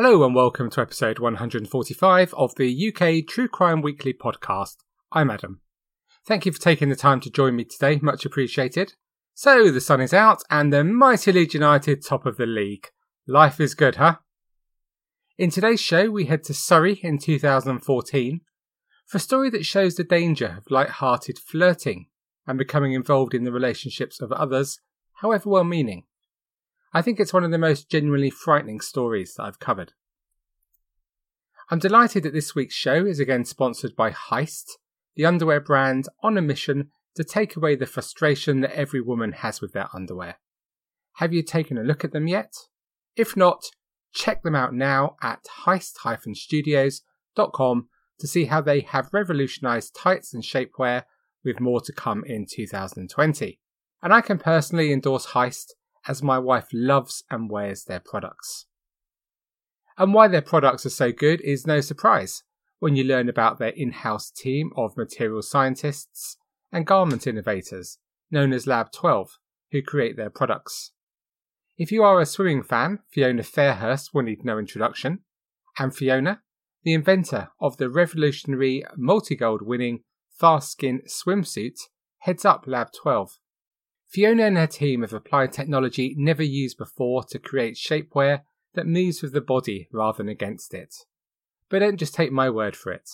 Hello and welcome to episode 145 of the UK True Crime Weekly podcast. I'm Adam. Thank you for taking the time to join me today, much appreciated. So, the sun is out and the mighty Leeds United top of the league. Life is good, huh? In today's show, we head to Surrey in 2014 for a story that shows the danger of light-hearted flirting and becoming involved in the relationships of others, however well meaning. I think it's one of the most genuinely frightening stories that I've covered. I'm delighted that this week's show is again sponsored by Heist, the underwear brand on a mission to take away the frustration that every woman has with their underwear. Have you taken a look at them yet? If not, check them out now at heist-studios.com to see how they have revolutionized tights and shapewear with more to come in 2020. And I can personally endorse Heist as my wife loves and wears their products. And why their products are so good is no surprise when you learn about their in house team of material scientists and garment innovators known as Lab 12 who create their products. If you are a swimming fan, Fiona Fairhurst will need no introduction. And Fiona, the inventor of the revolutionary multi gold winning Fast Skin swimsuit, heads up Lab 12. Fiona and her team have applied technology never used before to create shapewear that moves with the body rather than against it. But don't just take my word for it.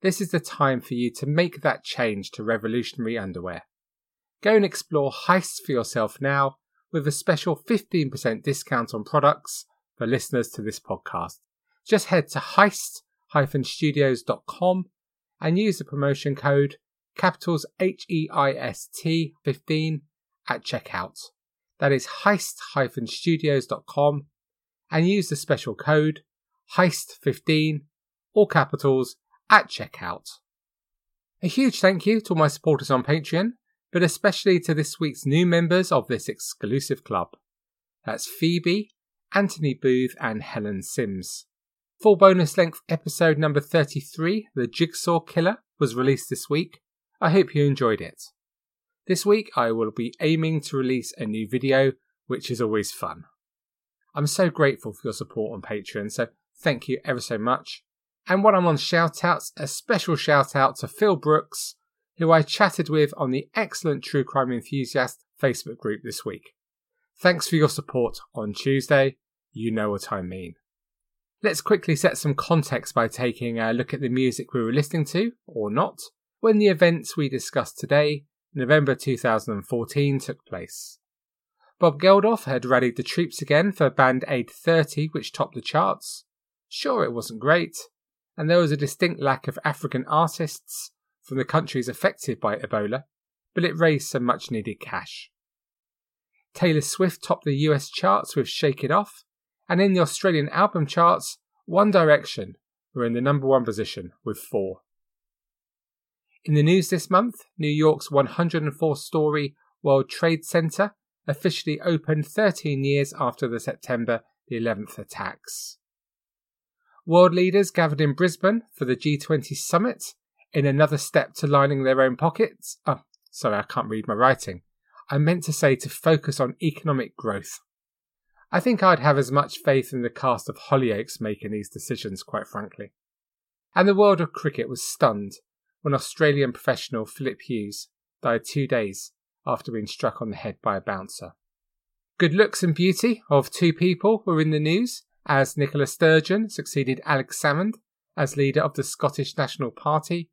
This is the time for you to make that change to revolutionary underwear. Go and explore Heist for yourself now with a special 15% discount on products for listeners to this podcast. Just head to heist-studios.com and use the promotion code capitals H-E-I-S-T 15 at checkout. That is heist-studios.com and use the special code HEIST15 all capitals at checkout. A huge thank you to all my supporters on Patreon but especially to this week's new members of this exclusive club. That's Phoebe, Anthony Booth, and Helen Sims. Full bonus length episode number 33, The Jigsaw Killer, was released this week. I hope you enjoyed it. This week I will be aiming to release a new video, which is always fun. I'm so grateful for your support on Patreon, so thank you ever so much. And while I'm on shoutouts, a special shout out to Phil Brooks, who I chatted with on the excellent True Crime Enthusiast Facebook group this week. Thanks for your support on Tuesday. You know what I mean. Let's quickly set some context by taking a look at the music we were listening to, or not, when the events we discussed today, November 2014, took place. Bob Geldof had rallied the troops again for Band Aid 30, which topped the charts. Sure, it wasn't great, and there was a distinct lack of African artists from the countries affected by Ebola, but it raised some much needed cash. Taylor Swift topped the US charts with Shake It Off, and in the Australian album charts, One Direction were in the number one position with four. In the news this month, New York's 104 story World Trade Center officially opened 13 years after the September the 11th attacks. World leaders gathered in Brisbane for the G20 summit in another step to lining their own pockets. Oh, sorry, I can't read my writing. I meant to say to focus on economic growth. I think I'd have as much faith in the cast of Hollyoaks making these decisions, quite frankly. And the world of cricket was stunned when Australian professional Philip Hughes died two days after being struck on the head by a bouncer. Good looks and beauty of two people were in the news as Nicola Sturgeon succeeded Alex Salmond as leader of the Scottish National Party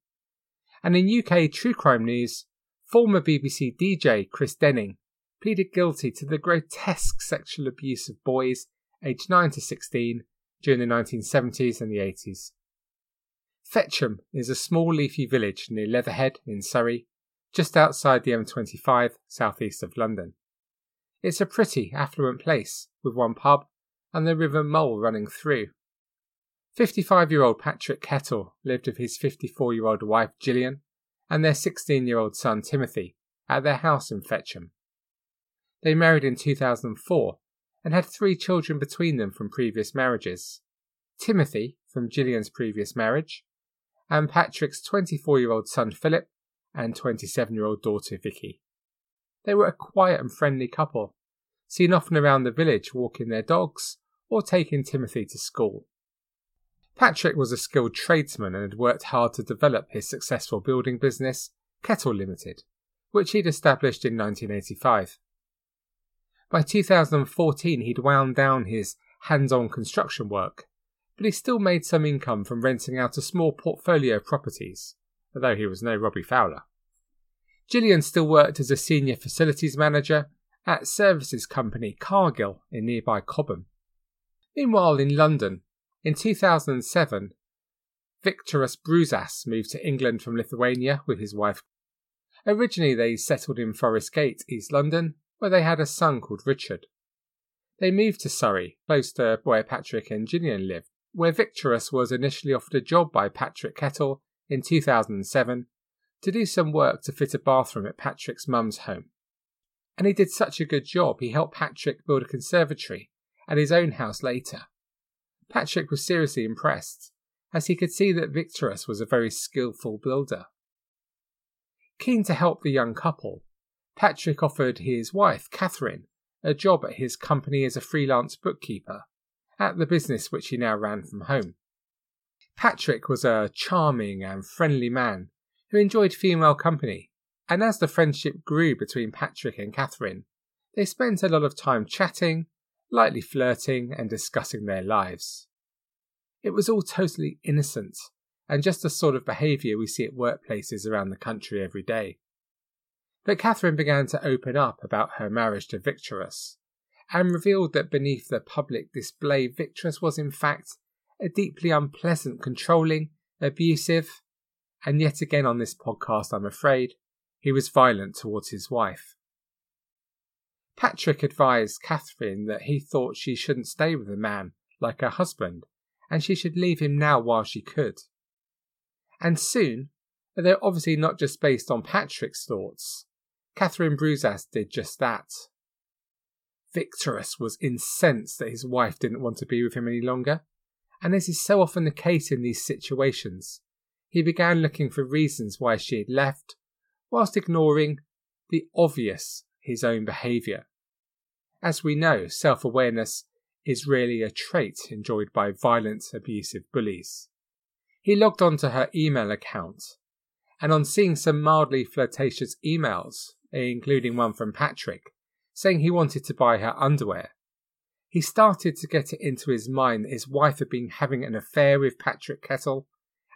and in UK true crime news, former BBC DJ Chris Denning pleaded guilty to the grotesque sexual abuse of boys aged 9 to 16 during the 1970s and the 80s. Fetcham is a small leafy village near Leatherhead in Surrey, just outside the M25 southeast of London. It's a pretty, affluent place with one pub and the River Mole running through. 55 year old Patrick Kettle lived with his 54 year old wife Gillian and their 16 year old son Timothy at their house in Fetcham. They married in 2004 and had three children between them from previous marriages Timothy from Gillian's previous marriage, and Patrick's 24 year old son Philip and 27 year old daughter Vicky. They were a quiet and friendly couple, seen often around the village walking their dogs or taking Timothy to school. Patrick was a skilled tradesman and had worked hard to develop his successful building business, Kettle Limited, which he'd established in 1985. By 2014, he'd wound down his hands on construction work, but he still made some income from renting out a small portfolio of properties, although he was no Robbie Fowler. Gillian still worked as a senior facilities manager at services company Cargill in nearby Cobham. Meanwhile, in London, in 2007, Viktoras Bruzas moved to England from Lithuania with his wife. Originally, they settled in Forest Gate, East London, where they had a son called Richard. They moved to Surrey, close to where Patrick and Gillian lived, where Viktoras was initially offered a job by Patrick Kettle in 2007 to do some work to fit a bathroom at Patrick's mum's home. And he did such a good job, he helped Patrick build a conservatory at his own house later. Patrick was seriously impressed, as he could see that Viktoras was a very skillful builder. Keen to help the young couple, Patrick offered his wife, Catherine, a job at his company as a freelance bookkeeper at the business which he now ran from home. Patrick was a charming and friendly man who enjoyed female company, and as the friendship grew between Patrick and Catherine, they spent a lot of time chatting, lightly flirting, and discussing their lives. It was all totally innocent, and just the sort of behaviour we see at workplaces around the country every day. But Catherine began to open up about her marriage to Viktoras, and revealed that beneath the public display, Viktoras was in fact a deeply unpleasant, controlling, abusive, and yet again on this podcast, I'm afraid, he was violent towards his wife. Patrick advised Catherine that he thought she shouldn't stay with a man like her husband, and she should leave him now while she could. And soon, though obviously not just based on Patrick's thoughts, Catherine Bruzas did just that. Viktoras was incensed that his wife didn't want to be with him any longer, and as is so often the case in these situations, he began looking for reasons why she had left, whilst ignoring the obvious his own behaviour. As we know, self awareness is really a trait enjoyed by violent, abusive bullies. He logged onto her email account, and on seeing some mildly flirtatious emails, including one from Patrick, saying he wanted to buy her underwear. He started to get it into his mind that his wife had been having an affair with Patrick Kettle,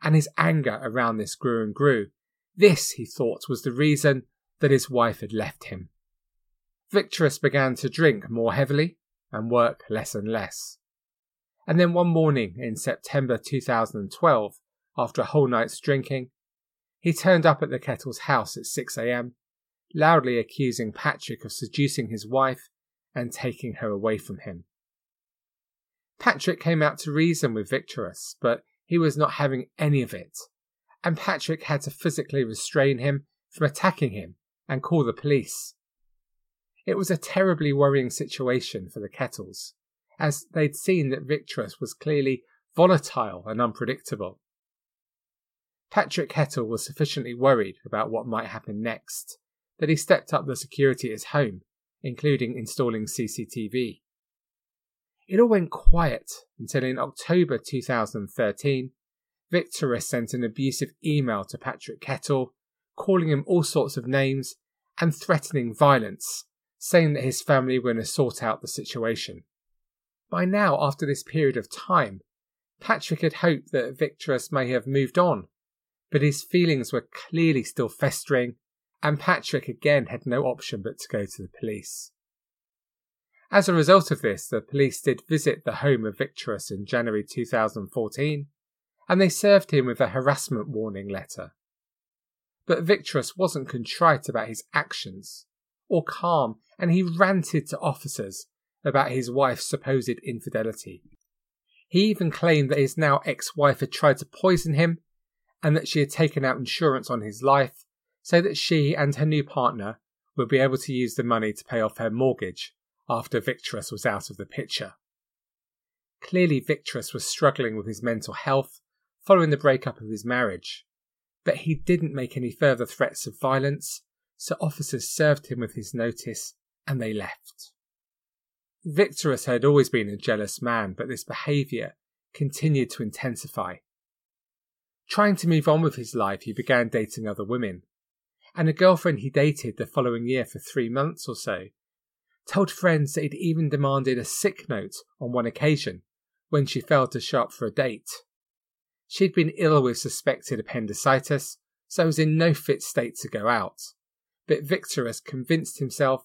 and his anger around this grew and grew. This, he thought, was the reason that his wife had left him. Viktoras began to drink more heavily and work less and less. And then one morning in September 2012, after a whole night's drinking, he turned up at the Kettle's house at 6am loudly accusing Patrick of seducing his wife and taking her away from him. Patrick came out to reason with Viktoras, but he was not having any of it, and Patrick had to physically restrain him from attacking him and call the police. It was a terribly worrying situation for the Kettles, as they'd seen that Viktoras was clearly volatile and unpredictable. Patrick Kettle was sufficiently worried about what might happen next that he stepped up the security at his home, including installing CCTV. It all went quiet until in October 2013, Viktoras sent an abusive email to Patrick Kettle, calling him all sorts of names and threatening violence, saying that his family were going to sort out the situation. By now, after this period of time, Patrick had hoped that Viktoras may have moved on, but his feelings were clearly still festering and Patrick again had no option but to go to the police. As a result of this, the police did visit the home of Viktoras in January 2014, and they served him with a harassment warning letter. But Viktoras wasn't contrite about his actions, or calm, and he ranted to officers about his wife's supposed infidelity. He even claimed that his now ex wife had tried to poison him, and that she had taken out insurance on his life so that she and her new partner would be able to use the money to pay off her mortgage after Viktoras was out of the picture. Clearly, Viktoras was struggling with his mental health following the breakup of his marriage, but he didn't make any further threats of violence, so officers served him with his notice and they left. Viktoras had always been a jealous man, but this behaviour continued to intensify. Trying to move on with his life, he began dating other women, and a girlfriend he dated the following year for three months or so told friends that he'd even demanded a sick note on one occasion when she failed to show up for a date. She'd been ill with suspected appendicitis, so was in no fit state to go out. But Viktoras convinced himself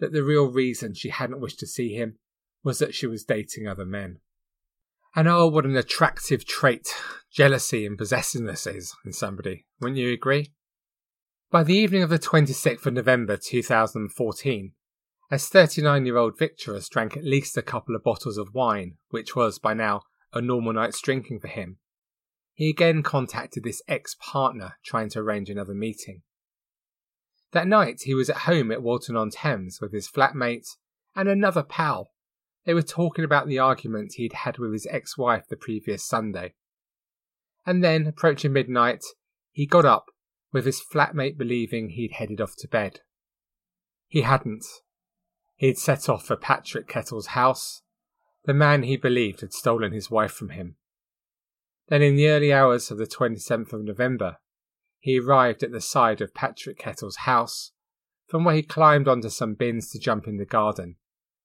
that the real reason she hadn't wished to see him was that she was dating other men. And oh, what an attractive trait jealousy and possessiveness is in somebody, wouldn't you agree? By the evening of the 26th of November 2014, as 39 year old Viktoras drank at least a couple of bottles of wine, which was by now a normal night's drinking for him, he again contacted this ex partner trying to arrange another meeting. That night he was at home at Walton on Thames with his flatmate and another pal they were talking about the argument he'd had with his ex wife the previous Sunday. And then, approaching midnight, he got up, with his flatmate believing he'd headed off to bed. He hadn't. He'd set off for Patrick Kettle's house. The man he believed had stolen his wife from him. Then, in the early hours of the 27th of November, he arrived at the side of Patrick Kettle's house, from where he climbed onto some bins to jump in the garden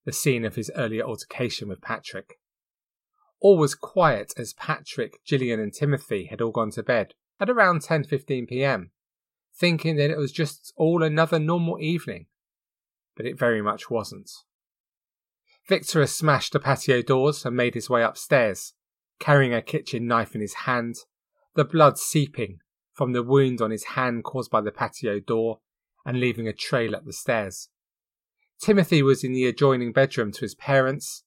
the scene of his earlier altercation with Patrick. All was quiet as Patrick, Gillian, and Timothy had all gone to bed at around 10:15 p.m., thinking that it was just all another normal evening. But it very much wasn't. Viktoras smashed the patio doors and made his way upstairs, carrying a kitchen knife in his hand, the blood seeping from the wound on his hand caused by the patio door and leaving a trail up the stairs. Timothy was in the adjoining bedroom to his parents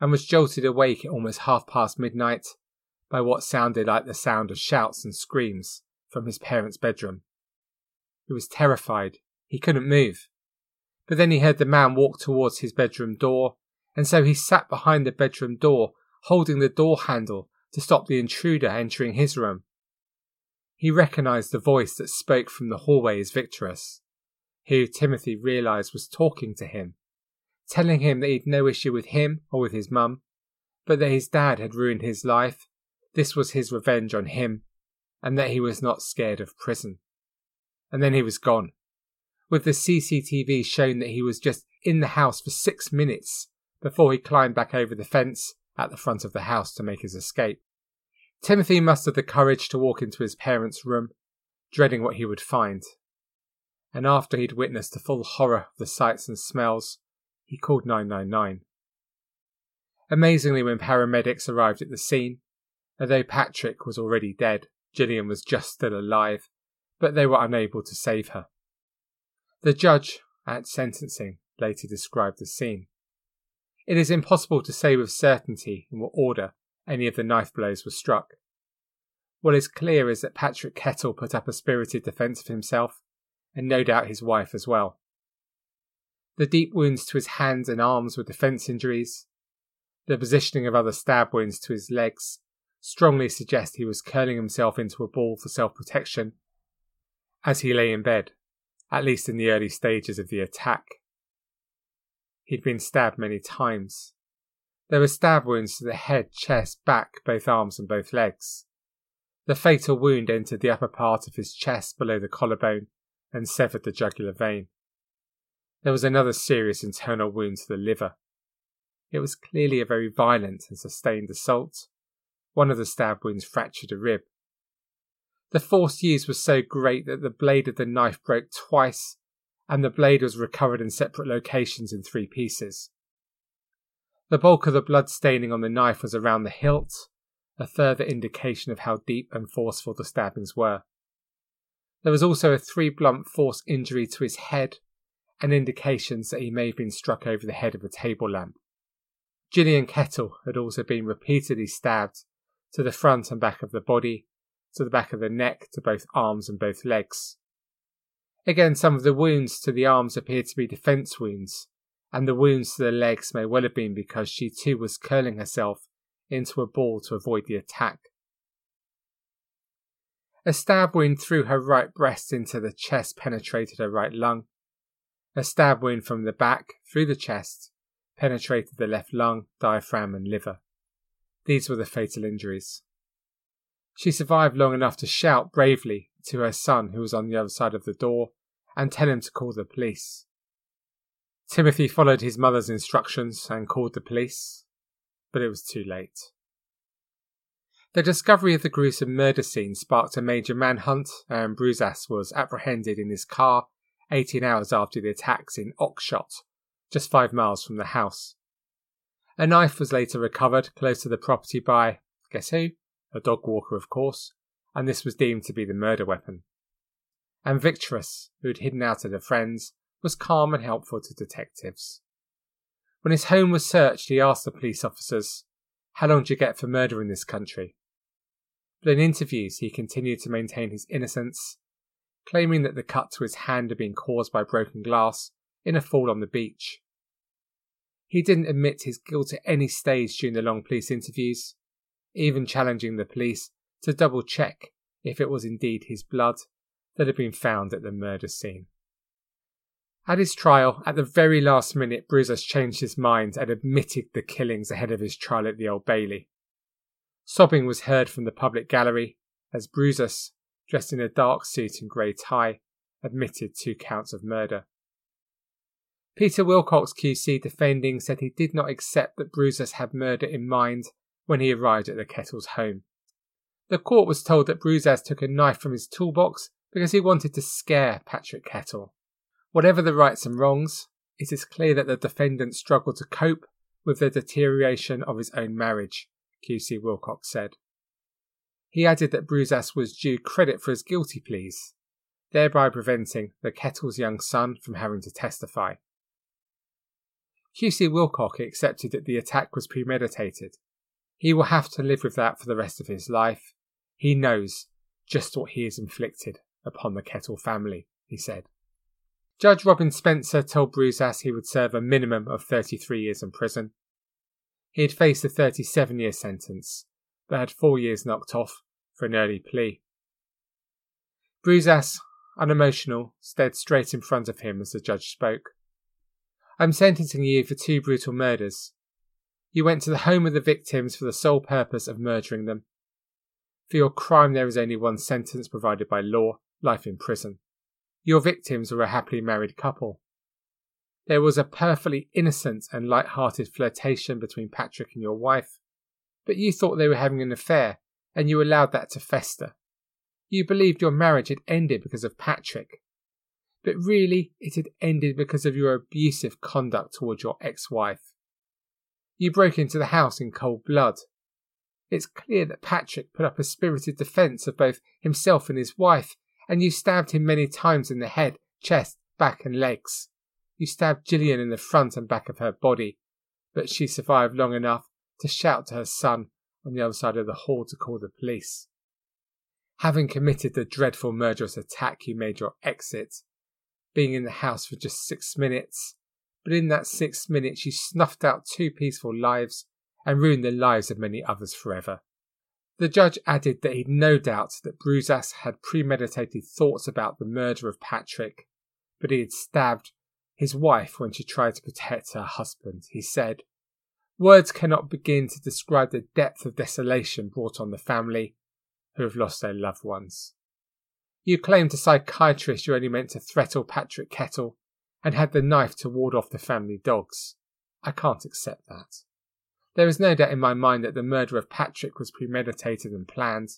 and was jolted awake at almost half past midnight by what sounded like the sound of shouts and screams from his parents' bedroom. He was terrified. He couldn't move. But then he heard the man walk towards his bedroom door, and so he sat behind the bedroom door, holding the door handle to stop the intruder entering his room. He recognized the voice that spoke from the hallway as Viktoras who Timothy realised was talking to him, telling him that he'd no issue with him or with his mum, but that his dad had ruined his life, this was his revenge on him, and that he was not scared of prison. And then he was gone, with the CCTV showing that he was just in the house for six minutes before he climbed back over the fence at the front of the house to make his escape. Timothy mustered the courage to walk into his parents' room, dreading what he would find and after he'd witnessed the full horror of the sights and smells, he called 999. Amazingly, when paramedics arrived at the scene, although Patrick was already dead, Gillian was just still alive, but they were unable to save her. The judge, at sentencing, later described the scene. It is impossible to say with certainty in what order any of the knife blows were struck. What is clear is that Patrick Kettle put up a spirited defence of himself and no doubt his wife as well. The deep wounds to his hands and arms were defence injuries. The positioning of other stab wounds to his legs strongly suggest he was curling himself into a ball for self protection as he lay in bed, at least in the early stages of the attack. He'd been stabbed many times. There were stab wounds to the head, chest, back, both arms, and both legs. The fatal wound entered the upper part of his chest below the collarbone and severed the jugular vein. There was another serious internal wound to the liver. It was clearly a very violent and sustained assault. One of the stab wounds fractured a rib. The force used was so great that the blade of the knife broke twice, and the blade was recovered in separate locations in three pieces. The bulk of the blood staining on the knife was around the hilt, a further indication of how deep and forceful the stabbings were. There was also a three blunt force injury to his head and indications that he may have been struck over the head of a table lamp. Gillian Kettle had also been repeatedly stabbed to the front and back of the body, to the back of the neck, to both arms and both legs. Again, some of the wounds to the arms appeared to be defence wounds, and the wounds to the legs may well have been because she too was curling herself into a ball to avoid the attack. A stab wound through her right breast into the chest penetrated her right lung. A stab wound from the back through the chest penetrated the left lung, diaphragm, and liver. These were the fatal injuries. She survived long enough to shout bravely to her son, who was on the other side of the door, and tell him to call the police. Timothy followed his mother's instructions and called the police, but it was too late. The discovery of the gruesome murder scene sparked a major manhunt, and Bruzas was apprehended in his car 18 hours after the attacks in Oxshott, just five miles from the house. A knife was later recovered close to the property by, guess who? A dog walker, of course, and this was deemed to be the murder weapon. And Viktoras, who had hidden out at a friend's, was calm and helpful to detectives. When his home was searched, he asked the police officers, How long do you get for murder in this country? But in interviews, he continued to maintain his innocence, claiming that the cut to his hand had been caused by broken glass in a fall on the beach. He didn't admit his guilt at any stage during the long police interviews, even challenging the police to double check if it was indeed his blood that had been found at the murder scene. At his trial, at the very last minute, Bruzas changed his mind and admitted the killings ahead of his trial at the Old Bailey. Sobbing was heard from the public gallery as Bruzas, dressed in a dark suit and grey tie, admitted two counts of murder. Peter Wilcox QC defending said he did not accept that Bruzas had murder in mind when he arrived at the Kettles' home. The court was told that Bruzas took a knife from his toolbox because he wanted to scare Patrick Kettle. Whatever the rights and wrongs, it is clear that the defendant struggled to cope with the deterioration of his own marriage, QC Wilcox said. He added that Bruzas was due credit for his guilty pleas, thereby preventing the Kettle's young son from having to testify. QC Wilcox accepted that the attack was premeditated. He will have to live with that for the rest of his life. He knows just what he has inflicted upon the Kettle family, he said. Judge Robin Spencer told Bruzas he would serve a minimum of 33 years in prison. He had faced a 37 year sentence, but had four years knocked off for an early plea. Bruzas, unemotional, stared straight in front of him as the judge spoke. I'm sentencing you for two brutal murders. You went to the home of the victims for the sole purpose of murdering them. For your crime, there is only one sentence provided by law life in prison. Your victims were a happily married couple. There was a perfectly innocent and light hearted flirtation between Patrick and your wife, but you thought they were having an affair and you allowed that to fester. You believed your marriage had ended because of Patrick, but really it had ended because of your abusive conduct towards your ex wife. You broke into the house in cold blood. It's clear that Patrick put up a spirited defence of both himself and his wife, and you stabbed him many times in the head, chest, back, and legs. You stabbed Gillian in the front and back of her body, but she survived long enough to shout to her son on the other side of the hall to call the police. Having committed the dreadful murderous attack, you made your exit, being in the house for just six minutes. But in that six minutes, she snuffed out two peaceful lives and ruined the lives of many others forever. The judge added that he'd no doubt that Bruzas had premeditated thoughts about the murder of Patrick, but he had stabbed his wife when she tried to protect her husband. He said, Words cannot begin to describe the depth of desolation brought on the family who have lost their loved ones. You claimed to psychiatrist you only meant to throttle Patrick Kettle and had the knife to ward off the family dogs. I can't accept that. There is no doubt in my mind that the murder of Patrick was premeditated and planned.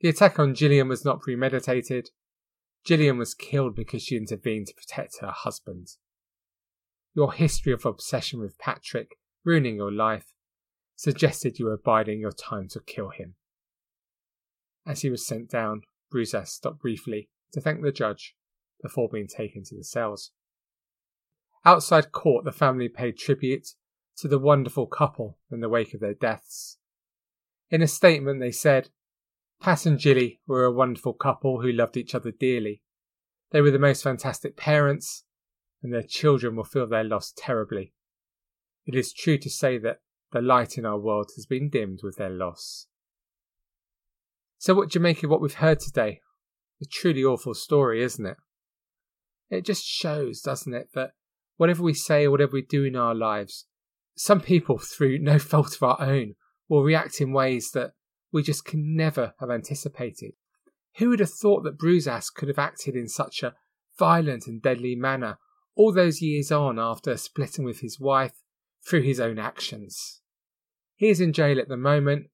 The attack on Gillian was not premeditated. Gillian was killed because she intervened to protect her husband. Your history of obsession with Patrick, ruining your life, suggested you were biding your time to kill him. As he was sent down, Bruzas stopped briefly to thank the judge before being taken to the cells. Outside court, the family paid tribute to the wonderful couple in the wake of their deaths. In a statement, they said, Pat and Jilly were a wonderful couple who loved each other dearly. They were the most fantastic parents, and their children will feel their loss terribly. It is true to say that the light in our world has been dimmed with their loss. So, what do you make of what we've heard today? A truly awful story, isn't it? It just shows, doesn't it, that whatever we say or whatever we do in our lives, some people, through no fault of our own, will react in ways that we just can never have anticipated. Who would have thought that Bruzas could have acted in such a violent and deadly manner all those years on after splitting with his wife through his own actions? He is in jail at the moment,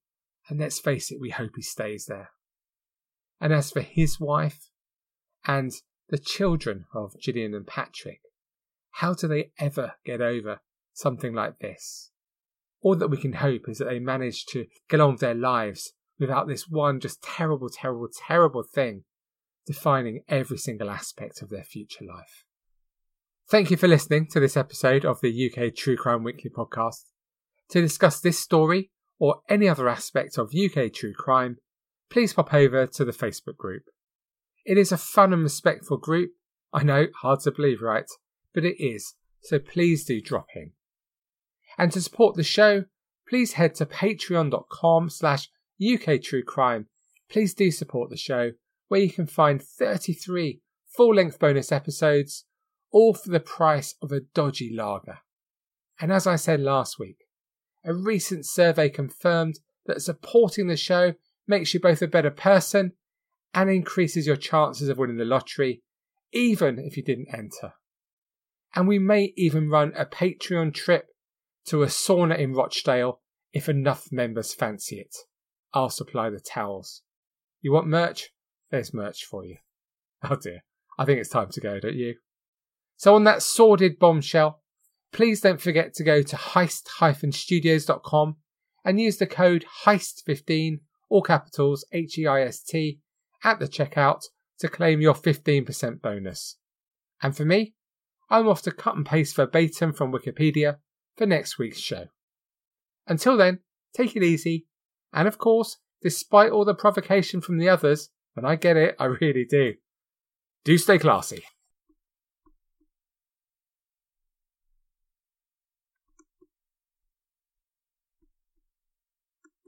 and let's face it, we hope he stays there. And as for his wife and the children of Gillian and Patrick, how do they ever get over something like this? All that we can hope is that they manage to get on with their lives without this one just terrible, terrible, terrible thing defining every single aspect of their future life. Thank you for listening to this episode of the UK True Crime Weekly podcast. To discuss this story or any other aspect of UK true crime, please pop over to the Facebook group. It is a fun and respectful group. I know, hard to believe, right? But it is, so please do drop in. And to support the show, please head to patreon.com slash uktruecrime. Please do support the show, where you can find 33 full-length bonus episodes, all for the price of a dodgy lager. And as I said last week, a recent survey confirmed that supporting the show makes you both a better person and increases your chances of winning the lottery, even if you didn't enter. And we may even run a Patreon trip to a sauna in Rochdale if enough members fancy it. I'll supply the towels. You want merch? There's merch for you. Oh dear. I think it's time to go, don't you? So, on that sordid bombshell, please don't forget to go to heist-studios.com and use the code HEIST15, all capitals H E I S T, at the checkout to claim your 15% bonus. And for me, I'm off to cut and paste verbatim from Wikipedia for next week's show. Until then, take it easy, and of course, despite all the provocation from the others, when I get it, I really do, do stay classy.